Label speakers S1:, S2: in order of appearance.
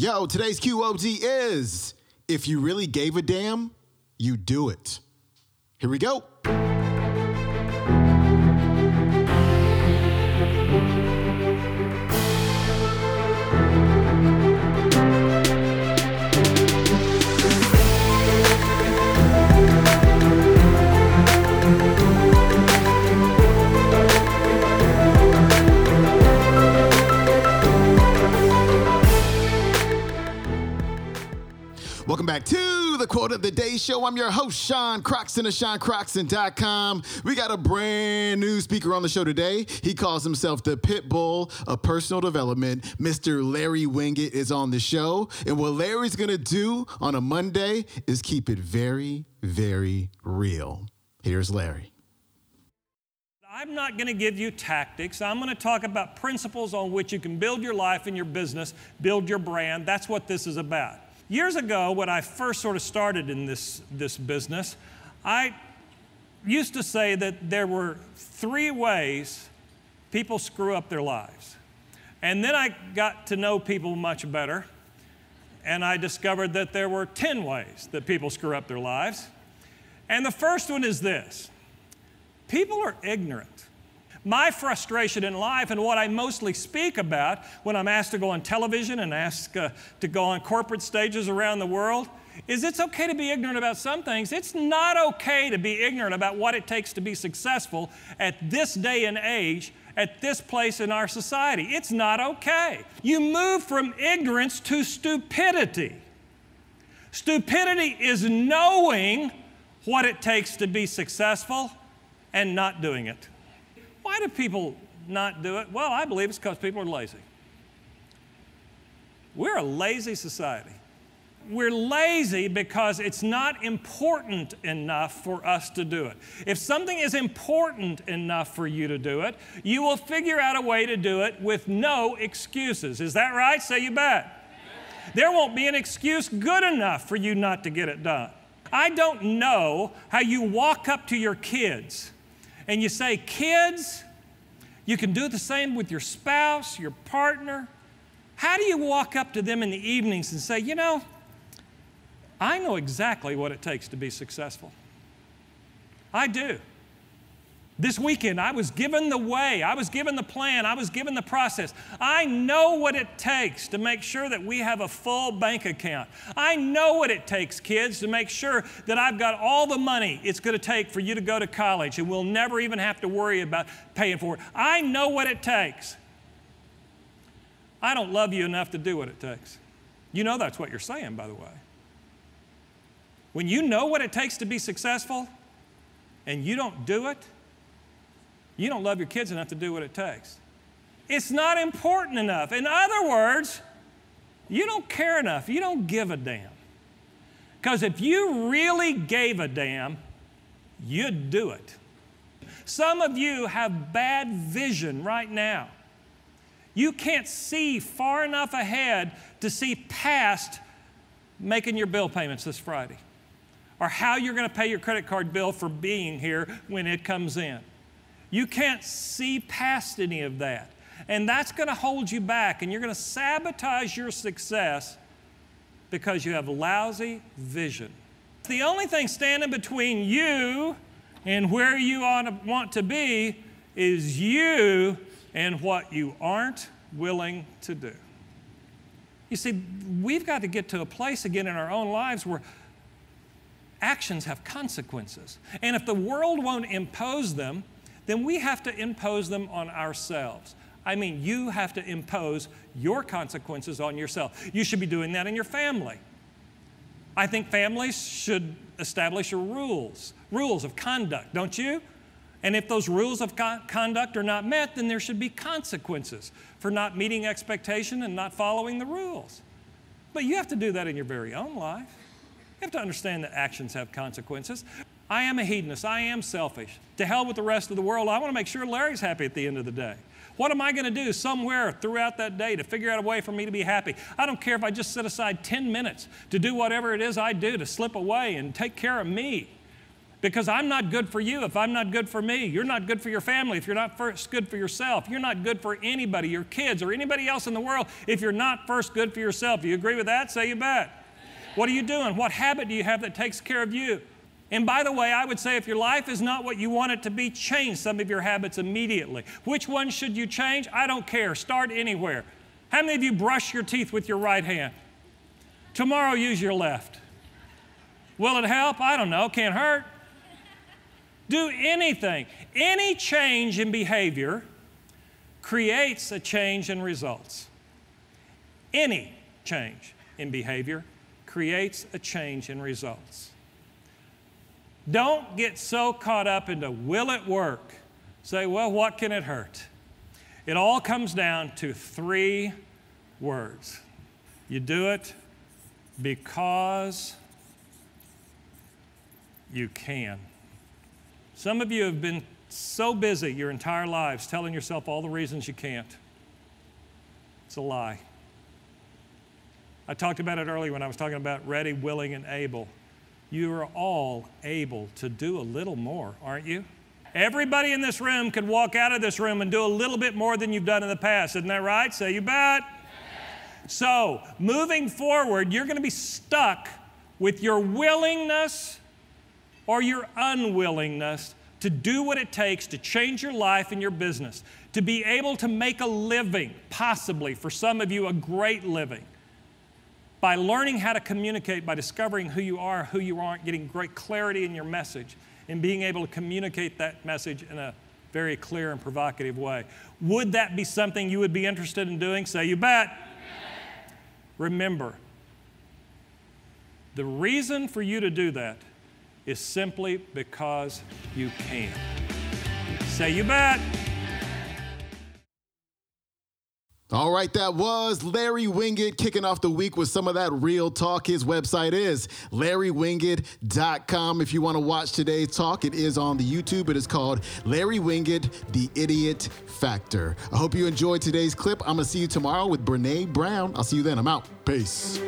S1: Yo, today's QOD is if you really gave a damn, you do it. Here we go. Welcome back to the Quote of the Day Show. I'm your host, Sean Croxton of SeanCroxton.com. We got a brand new speaker on the show today. He calls himself the pit bull of personal development. Mr. Larry Winget is on the show. And what Larry's going to do on a Monday is keep it very, very real. Here's Larry.
S2: I'm not going to give you tactics. I'm going to talk about principles on which you can build your life and your business, build your brand. That's what this is about. Years ago, when I first sort of started in this, this business, I used to say that there were three ways people screw up their lives. And then I got to know people much better, and I discovered that there were 10 ways that people screw up their lives. And the first one is this people are ignorant. My frustration in life and what I mostly speak about when I'm asked to go on television and asked uh, to go on corporate stages around the world is it's okay to be ignorant about some things. It's not okay to be ignorant about what it takes to be successful at this day and age, at this place in our society. It's not okay. You move from ignorance to stupidity. Stupidity is knowing what it takes to be successful and not doing it. Why do people not do it? Well, I believe it's because people are lazy. We're a lazy society. We're lazy because it's not important enough for us to do it. If something is important enough for you to do it, you will figure out a way to do it with no excuses. Is that right? Say you bet. There won't be an excuse good enough for you not to get it done. I don't know how you walk up to your kids and you say, Kids, you can do the same with your spouse, your partner. How do you walk up to them in the evenings and say, You know, I know exactly what it takes to be successful? I do. This weekend, I was given the way, I was given the plan, I was given the process. I know what it takes to make sure that we have a full bank account. I know what it takes, kids, to make sure that I've got all the money it's going to take for you to go to college and we'll never even have to worry about paying for it. I know what it takes. I don't love you enough to do what it takes. You know that's what you're saying, by the way. When you know what it takes to be successful and you don't do it, you don't love your kids enough to do what it takes. It's not important enough. In other words, you don't care enough. You don't give a damn. Because if you really gave a damn, you'd do it. Some of you have bad vision right now. You can't see far enough ahead to see past making your bill payments this Friday or how you're going to pay your credit card bill for being here when it comes in. You can't see past any of that. And that's going to hold you back, and you're going to sabotage your success because you have lousy vision. The only thing standing between you and where you want to be is you and what you aren't willing to do. You see, we've got to get to a place again in our own lives where actions have consequences. And if the world won't impose them, then we have to impose them on ourselves. I mean, you have to impose your consequences on yourself. You should be doing that in your family. I think families should establish rules, rules of conduct, don't you? And if those rules of con- conduct are not met, then there should be consequences for not meeting expectation and not following the rules. But you have to do that in your very own life. You have to understand that actions have consequences. I am a hedonist. I am selfish. To hell with the rest of the world. I want to make sure Larry's happy at the end of the day. What am I going to do somewhere throughout that day to figure out a way for me to be happy? I don't care if I just set aside 10 minutes to do whatever it is I do to slip away and take care of me. Because I'm not good for you if I'm not good for me. You're not good for your family if you're not first good for yourself. You're not good for anybody, your kids, or anybody else in the world if you're not first good for yourself. Do you agree with that? Say you bet. What are you doing? What habit do you have that takes care of you? And by the way, I would say if your life is not what you want it to be, change some of your habits immediately. Which one should you change? I don't care. Start anywhere. How many of you brush your teeth with your right hand? Tomorrow, use your left. Will it help? I don't know. Can't hurt. Do anything. Any change in behavior creates a change in results. Any change in behavior creates a change in results. Don't get so caught up into will it work? Say, well, what can it hurt? It all comes down to three words. You do it because you can. Some of you have been so busy your entire lives telling yourself all the reasons you can't. It's a lie. I talked about it earlier when I was talking about ready, willing, and able. You are all able to do a little more, aren't you? Everybody in this room can walk out of this room and do a little bit more than you've done in the past. Isn't that right? Say you bet. So, moving forward, you're going to be stuck with your willingness or your unwillingness to do what it takes to change your life and your business, to be able to make a living, possibly for some of you, a great living, by learning how to communicate, by discovering who you are, who you aren't, getting great clarity in your message, and being able to communicate that message in a very clear and provocative way. Would that be something you would be interested in doing? Say, you bet. Remember, the reason for you to do that is simply because you can. Say, you bet.
S1: All right, that was Larry Winget kicking off the week with some of that real talk. His website is larrywinget.com. If you want to watch today's talk, it is on the YouTube. It is called Larry Winget, The Idiot Factor. I hope you enjoyed today's clip. I'm going to see you tomorrow with Brene Brown. I'll see you then. I'm out. Peace.